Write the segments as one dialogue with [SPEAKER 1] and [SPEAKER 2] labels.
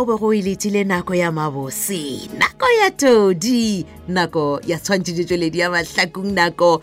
[SPEAKER 1] o be go e letile nako ya mabose nako ya todi nako ya tshwantšhetšetšweledi ya mahlakong nako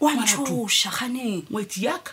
[SPEAKER 2] wa ntshoša ganeng
[SPEAKER 3] ngwetsi yaka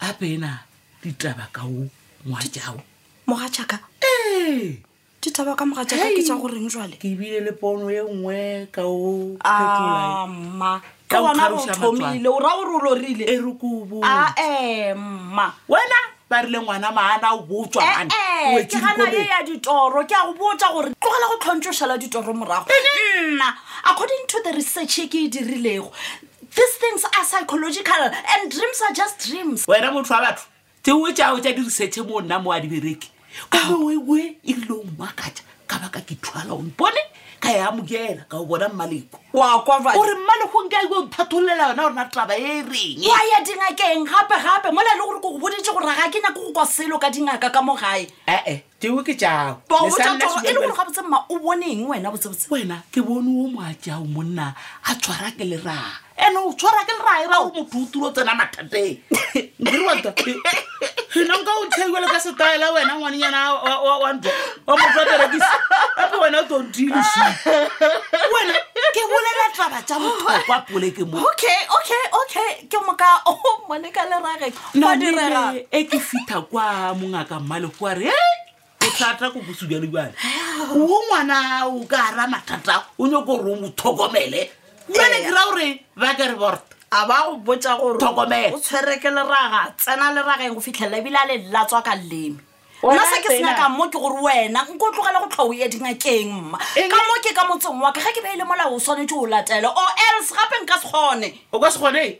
[SPEAKER 3] a pena ditaba ka o ngwajao
[SPEAKER 2] mogatšaka
[SPEAKER 3] ee
[SPEAKER 2] ditaba ka mogatšaka ke tsa goreng jale
[SPEAKER 3] ke bile le pono ye nngwe ka o ah,
[SPEAKER 2] mma
[SPEAKER 3] ka
[SPEAKER 2] gona
[SPEAKER 3] o
[SPEAKER 2] thomile o ra o rolorile
[SPEAKER 3] e re kubu
[SPEAKER 2] ae mma
[SPEAKER 3] wena ba rile ngwana maana o botswa
[SPEAKER 2] eh,
[SPEAKER 3] eh,
[SPEAKER 2] ke gana ye ya ditoro ke a go botsa gore tlogela go tlhontsošala ditoro morago nna according to the research e ke e dirilego these things are psychological and dreams are just dreams
[SPEAKER 3] wena motho wa batho teo tšago tša di-researche mo nna mo a di bereke komeoe e rileo makatša ka baka ke thwala o mpone ka ya amogela ka o bona mmaleko
[SPEAKER 2] o
[SPEAKER 3] re mmalekong ke a ko thatholela yona rona taba e reng
[SPEAKER 2] wa ya dingakeng gape gape mola e le gore ko go boditse gore ga ke nyako go kwa selo ka dingaka ka mo gae
[SPEAKER 3] ee teo ke
[SPEAKER 2] jaoe le gore ga botse mma o boneng wena botsebotse
[SPEAKER 3] wena ke bone o moa jao monna a tshwara ke leraga ene o tshwara ke lerae ra o motho o turo tsena mathateng ena nka o theile ka setaela wena ngwanenyana wa ntlo wa motho wa berekisa ape wena o tlo dilosi wena ke bolela taba tsa bothokwa pole ke mo
[SPEAKER 2] okay okay okay ke moka o mone ka lerage wa direga
[SPEAKER 3] e ke fitha kwa mongaka mmale kwa re bothata ko bosu bjale bjale o ngwana o ka ara mathata o nyoko gore o mo tlhokomele jale ke ra gore ba ke re borta
[SPEAKER 2] a ba go botsa gore o tshwere ke leraga tsena lerageng go fitlhelela ebile a le latswa ka leme nna se ke senyaka mo ke gore wena nko o tlogele go tlhwa o ye dingakeng mma ka mo ke ka motseng wa ka ga ke ba ile molao o tshwanetse o latele or else gape nka se kgone
[SPEAKER 3] o ka se kgone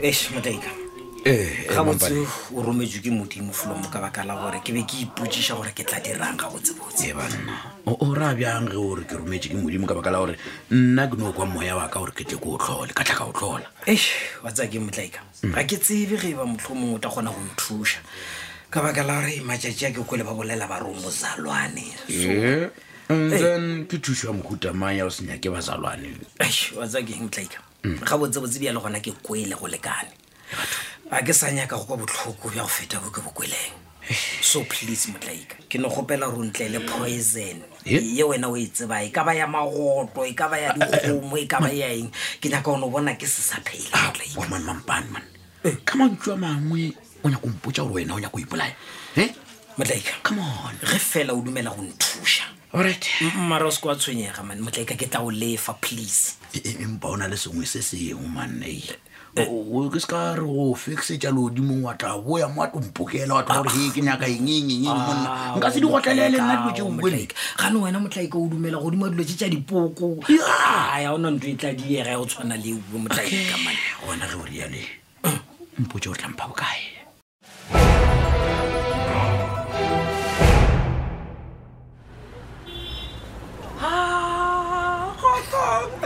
[SPEAKER 3] eish motaika Eh, eh, gabotse mampane. o
[SPEAKER 4] rometswe ke modimo folomo ka baka la gore ke be ke ipotsiša gore ke tla dirang gabotsebotse Ee,
[SPEAKER 5] banna o o ra bjang ge o re ke rometse ke modimo ka baka la gore nna ke no kwa moya wa ka gore ke tle ke o tlhole ka tla ka o tlhola
[SPEAKER 4] eish wa tsaya ke motlaika ga ke tsebe ge e ba motlho mongwe o tla kgona go nthuša ka baka la gore matšatši a ke kgole ba bolela ba rong bozalwane
[SPEAKER 5] ee and then ke thušo ya mohuta mang ya o senya ke bazalwane
[SPEAKER 4] wa tsa keng tlaika mm. ga botsebotse bja le gona ke kwele go lekane a ke sa nyaka go kwa botlhoko bja go feta bo ke bokweleng so please motlaika ke no gopela gore ntle le poison
[SPEAKER 5] ye
[SPEAKER 4] wena o e tseba e ka ba ya magoto e ka ba ya dikgomo e ka ba ya eng ke nyaka o no bona ke se sa
[SPEAKER 5] phelaman man ka mantso a mangwe o nyako mpotsa gore wena o nyako ipolaya e
[SPEAKER 4] motlaika
[SPEAKER 5] come on
[SPEAKER 4] ge fela o dumela go nthuša
[SPEAKER 5] orit
[SPEAKER 4] mmara o se ko wa tshwenyega man motlaika ke tla o lefa please
[SPEAKER 5] empa o na le sengwe se sengwe manne o ke se ka re go feksetša leodimong wa tla boya mo a tompokela wa tla gore he ke nyaka engengengeng monna ah, nka se di gotlelele nna dilo tšeo bone
[SPEAKER 4] gane wena motlaike o dumela godimo wa dilo tše tša dipoko ya ona ntho e tla diega ya go tshwana le eue motlaika mane
[SPEAKER 5] gona ge o riale mpotse o tlampha bokae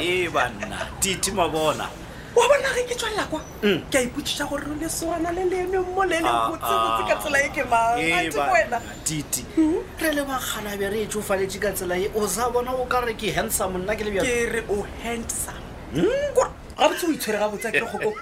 [SPEAKER 6] ee banna titi ma bona
[SPEAKER 2] wa bona ge ke tswelela kwa mm. ke a ipotsiša gore re le swana le leno mo le leng
[SPEAKER 6] ah,
[SPEAKER 2] botsebotse ka
[SPEAKER 6] ah.
[SPEAKER 2] tsela e ke maatikoena
[SPEAKER 6] ee,
[SPEAKER 2] titi
[SPEAKER 6] mm-hmm. re le bakgalabe re e tsofaletše ka tsela e o sa bona o ka re ke handsome nna ke
[SPEAKER 2] lebjake re o handsome hmm? gabotse o itshwere gabotse a kere kgoko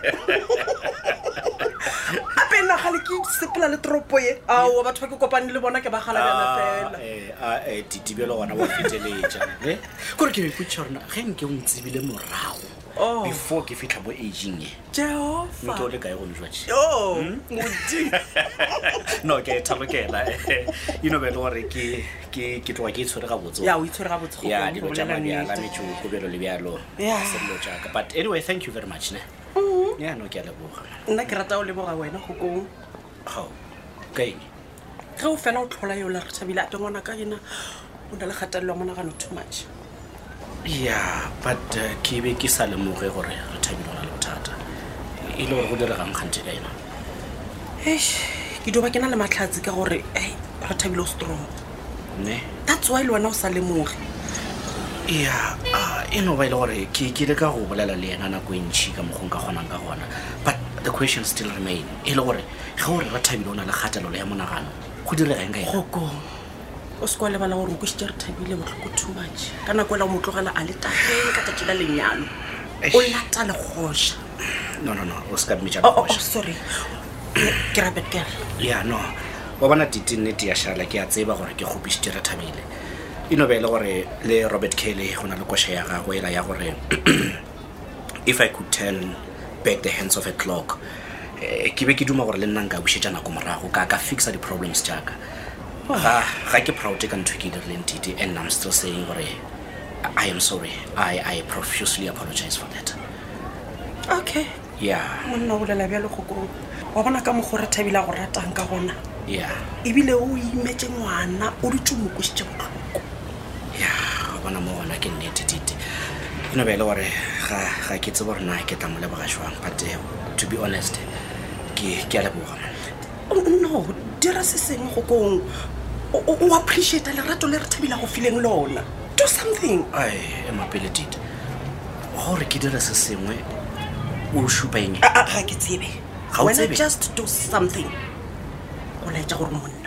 [SPEAKER 7] ape nna gale ke sepela le toropo ye ao batho ba ke kopane le bona ke ba gala bjana fela eh, ah, eh,
[SPEAKER 6] titibelo gona wa feteletša eh? kore ke beko tšhorna ge nke o ntsebile morago
[SPEAKER 7] oh.
[SPEAKER 6] before ke fitlha mo aging e jehofa o le kae gone jwatše
[SPEAKER 7] oh, hmm?
[SPEAKER 6] no ke thalokela you know bele gore ke tloga ke itshwere gabotse
[SPEAKER 7] ya o itshwere gabotse
[SPEAKER 6] ya dilo tša mabjala metsoko bjalo le bjalo Yeah. sello jaaka but anyway thank you very much ne ya no ke a leboga
[SPEAKER 7] nna ke rata o leboga wena go kong
[SPEAKER 6] gao ka eng
[SPEAKER 7] ge o fela o tlhola yo la re thabile a te ngwana ka ena o na le kgatelelo ya monagano too much
[SPEAKER 6] ya but uh, ke be ke sa lemoge gore re thabile gona le bothata e le gore go diregang kgante ka ena
[SPEAKER 7] eish ke doba ke na le matlhatsi ka gore ei re thabile o strong
[SPEAKER 6] ne
[SPEAKER 7] that's why le wena o sa lemoge
[SPEAKER 6] ya ah, e no ba e le gore ke ke le ka go bolela le yena nako e ntšhi ka mokgong ka kgonang ka gona but the question still remain e le gore ge gore ra thabile o na le kgatelelo ya monagano go direga eng ka ena
[SPEAKER 7] gokong o se kwa lebala gore o kositse re thabile botlhoko too much ka nako ela o mo tlogela a le tageng ka tsatsi la lenyalo o lata legoša
[SPEAKER 6] no no no o se ka mmitša
[SPEAKER 7] oh, oh, oh, sorry ke rabet ke
[SPEAKER 6] ya no wa bona tite nnete ya šala ke a tseba gore ke kgopišitše re thabile e no be e le gore le robert kelly go na le koša ya gagwe ela ya gore if i could turn back the hands of a clock eh, ke be ke duma gore le nna nka bušetša nako morago ka ka fixa di-problems jaaka ga ga ke proud ka ntho ke dirileng tite and i'm still saying gore i am sorry i, I profusely apologize for that
[SPEAKER 7] okay
[SPEAKER 6] ya
[SPEAKER 7] monna o bolela bjalo kgokong wa bona ka mokgwa re thabile a go ratang ka gona
[SPEAKER 6] ya
[SPEAKER 7] ebile o imetse ngwana o dutse o mokositse botlhoko
[SPEAKER 6] ya wa bona mo gona ke nnete tite e no ba e le gore ga ga ke tsebo rena ke tla mo leboga jwang but eh, to be honest ke ke a leboga man
[SPEAKER 7] Oh, no dira se sengwe kgokong O- o o appreciata lerato le re thabile go fileng lona do something
[SPEAKER 6] ai ema pele tite gore ke dire se sengwe o šupa eng
[SPEAKER 7] ah, ah, ga ke tsebe wena just do something go laetša gore monna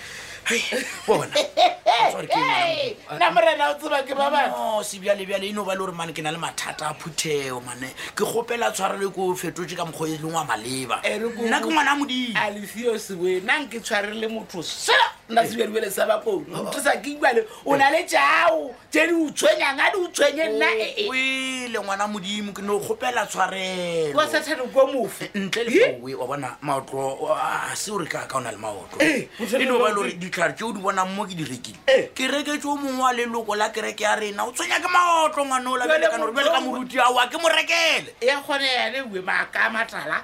[SPEAKER 5] bona na morena
[SPEAKER 3] o tseba ke ba
[SPEAKER 5] bano sebjalebjale e no ba le gore mane ke na le mathata a phutheo mane ke kgopela tshwarele ko fetotse ka mokgwa e leng wa maleba nna ke ngwana modimo
[SPEAKER 3] alefio sewe nna nke tshwarele motho sa nna sebjalebjale sa bakong ntisa ke ibale o na le jao tse di utshwenyang a di utshwenye nna ee
[SPEAKER 5] oele ngwana modimo ke ne o kgopela tshwarelo
[SPEAKER 3] wa sathane ko mofe
[SPEAKER 5] ntle le faoe wa bona maotlo a se o re ka ka o na le maotlo e no ba le gore ditlhare tse o di bonang mo ke di rekile ke reketse o mongwe wa leloko la kereke ya rena o tshwenya ke maotlo ngwane o
[SPEAKER 3] labelekana
[SPEAKER 5] gore bjale ka moruti ao a ke mo rekele
[SPEAKER 3] ya kgone yane ue maaka a matala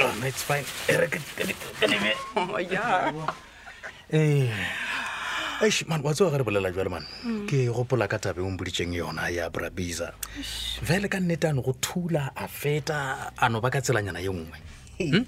[SPEAKER 8] Oh, no, it's fine. Eh. eish man wa tsewa ge re bolela jale man mm. ke gopola ka tabe o mpoditseng yona ya brabisa fele ka nnete a ne go thula a feta a no ba ka tselanyana ye nngwe hmm?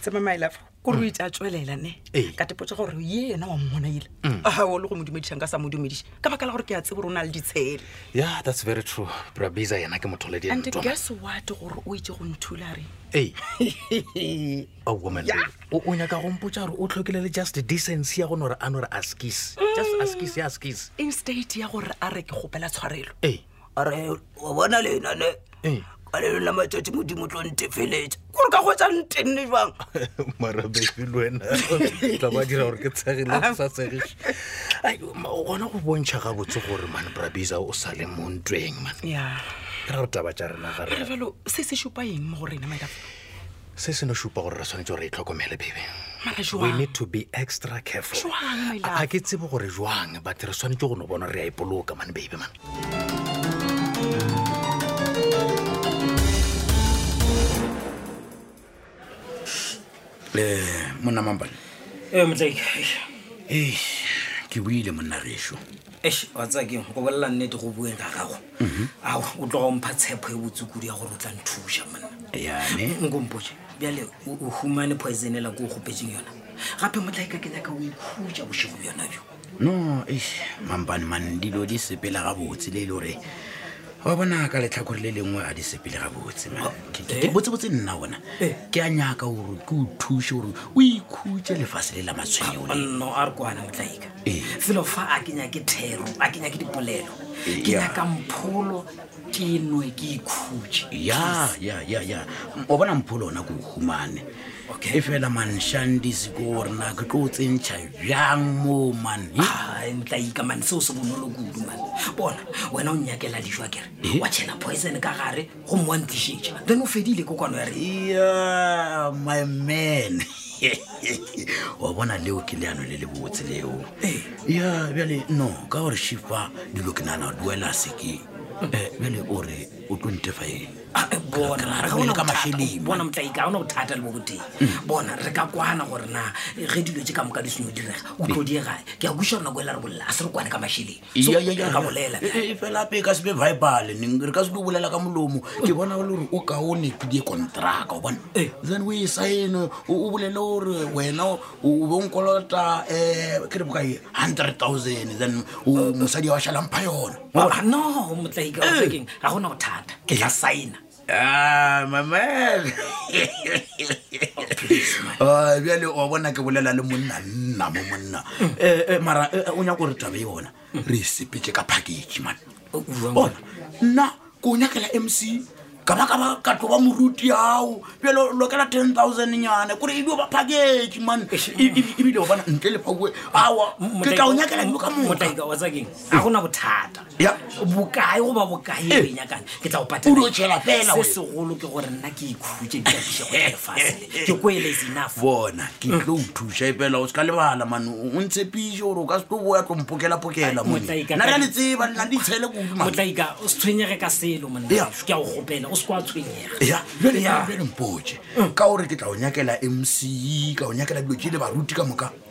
[SPEAKER 7] tsema my love ko re itse a tswelela ne
[SPEAKER 8] Ee.
[SPEAKER 7] ka tepotsa gore ye yena wa mmona ele ao le go mo dumedišang ka sa mo dumediša ka baka la gore ke a tsebo rona le ditshele
[SPEAKER 8] yeah that's very true brabisa yena ke motho le
[SPEAKER 7] and dintwa guess what gore o itse go nthula re
[SPEAKER 8] ee a woman Yeah. o o nyaka go mpotsa gore o tlhokile le just decency ya go no re a no re askis just askis ya askis
[SPEAKER 7] instead ya gore a re ke kgopela tshwarelo
[SPEAKER 8] ee
[SPEAKER 7] are wa bona lenane
[SPEAKER 8] eh.
[SPEAKER 7] ka le lona matsatsi modimo tlo ntefeletsa kore ka kgwetsa ntenne jang
[SPEAKER 8] marabefi le wena tla ba dira gore ke tshegile go sa tshegiše o kgona go bontšha gabotse gore man brabisa o sa le mo ntweng man ke ra re taba tša rena
[SPEAKER 7] garejalo se se šupa eng mo go rena maikafa
[SPEAKER 8] se se no šupa gore re tshwanetse gore e tlhokomele bebe we need to be extra careful a ke tsebo gore jwang but re tshwanetse go no bona re ya e boloka mane bebe man
[SPEAKER 5] um monna mampane
[SPEAKER 4] ee eh, motsai
[SPEAKER 5] ee ke buile monna gešo
[SPEAKER 4] eish wa tsaya keng go bolela nnete go bueng ga gago mhm. a o tloga ompha tshepho e botsokudi ya gore o tla nthuša monna nkompoe bjale o humane poisenela ko o gopetseng yona gape motlaika ke nyaka o ikhutša bošego bjona bjo
[SPEAKER 5] no eish mampane man dilo di sepela gabotse le e le gore wa bona ka letlhakore le lengwe a di sepele gabotse oh, eh? botsebotse nna ona eh. ke a nyaka gore ke o thuse gore o ikhutse lefatshe le la
[SPEAKER 4] matshwenyeono a re kwana motlaika
[SPEAKER 5] Ee.
[SPEAKER 4] felo fa a ke nyake thero a ke nyake dipolelo
[SPEAKER 5] Ee,
[SPEAKER 4] ke
[SPEAKER 5] ya.
[SPEAKER 4] nyaka mpholo ke nwe ke ikhutše
[SPEAKER 5] ya ya ya ya M- wa bona mpholo ona ko o humane
[SPEAKER 4] Okay.
[SPEAKER 5] e fela manshandisi ko gore na ke tlo o tsentšha bjang moo mane
[SPEAKER 4] Ai, motlaika mane seo se bonolo kudu mane bona wena o nyakela dijo a kere wa tšhela poison ka gare go mo wa ntlišetša then o fedile ko kwano ya re
[SPEAKER 5] yeah, my man wa bona leo ke leano le le botse leo
[SPEAKER 4] ee.
[SPEAKER 5] ya bjale no ka gore shifa dilo ke nana duela seke eh, bjale o re o tlo ntefa eng
[SPEAKER 4] ah, eh,
[SPEAKER 5] bonabona
[SPEAKER 4] motlai
[SPEAKER 5] ka
[SPEAKER 4] ona bothata le boboteng mm. bona re ka kwana gore na ge dilo tse ka moka di senyo direga o tlo diegae ke a busa gonako e la re bolela a se re kwane ka mašheleng felape
[SPEAKER 5] e ka sebe vibal re ka sebe bolela ka molomo ke bona le gore o kaone ke die contraka o bona
[SPEAKER 4] eh.
[SPEAKER 5] then o e saene o bolele gore wena o bonkolota um eh, ke re bokae hundred thousand then mosadi wa šalampha yona
[SPEAKER 4] no motlaika ga gona bothata ke ya saena
[SPEAKER 5] Ah, my man. Ah, bjale wa bona ke bolela le monna nna mo monna Eh, eh, mara eh, eh, o nyaka gore tabe yona re e sepetse ka package man bona nna ko o nyakela mc ka ba ka ba ka tlo ba moruti ao bjale o lokela ten thousand nyane kore e dio ba package man E- e- ebile o bona ntle le paue awa ke tla o nyakela dilo ka moka
[SPEAKER 4] motaika wa tsakeng ga gona bothata
[SPEAKER 5] ya
[SPEAKER 4] bokae goba bokae
[SPEAKER 5] Eh.
[SPEAKER 4] e nyakang ke tla go
[SPEAKER 5] O dio tšhela fela,
[SPEAKER 4] we.
[SPEAKER 5] se
[SPEAKER 4] segolo ke gore nna ke ikhutse dikapiša go lefase ke koeletse enough
[SPEAKER 5] bona ke tlo o thuša epela o se ka lebala mane o ntshepiše gore o ka se tlo boya tlompokela-pokela
[SPEAKER 4] mone Motlaika,
[SPEAKER 5] nna
[SPEAKER 4] ka
[SPEAKER 5] le tseba nna di tshele kudu mane
[SPEAKER 4] motlaika o se tshwenyege ka selo monna
[SPEAKER 5] Ya.
[SPEAKER 4] ke a go gopela o se kwa tshwenyega
[SPEAKER 5] ya jale
[SPEAKER 4] Ya.
[SPEAKER 5] jale mpotse ka gore ke tla o nyakela mc ka o nyakela dilo tse le baruti ka moka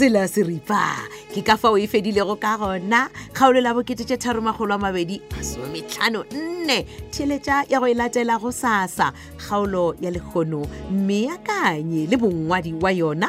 [SPEAKER 1] sela seripa ke ka fa o e fedilego ka gona kgaolo la bokete tše tharomagolo a mabedi masometlhano nne theletša ya go e latela go sasa kgaolo ya lekgono mme akanye le bongwadi wa yona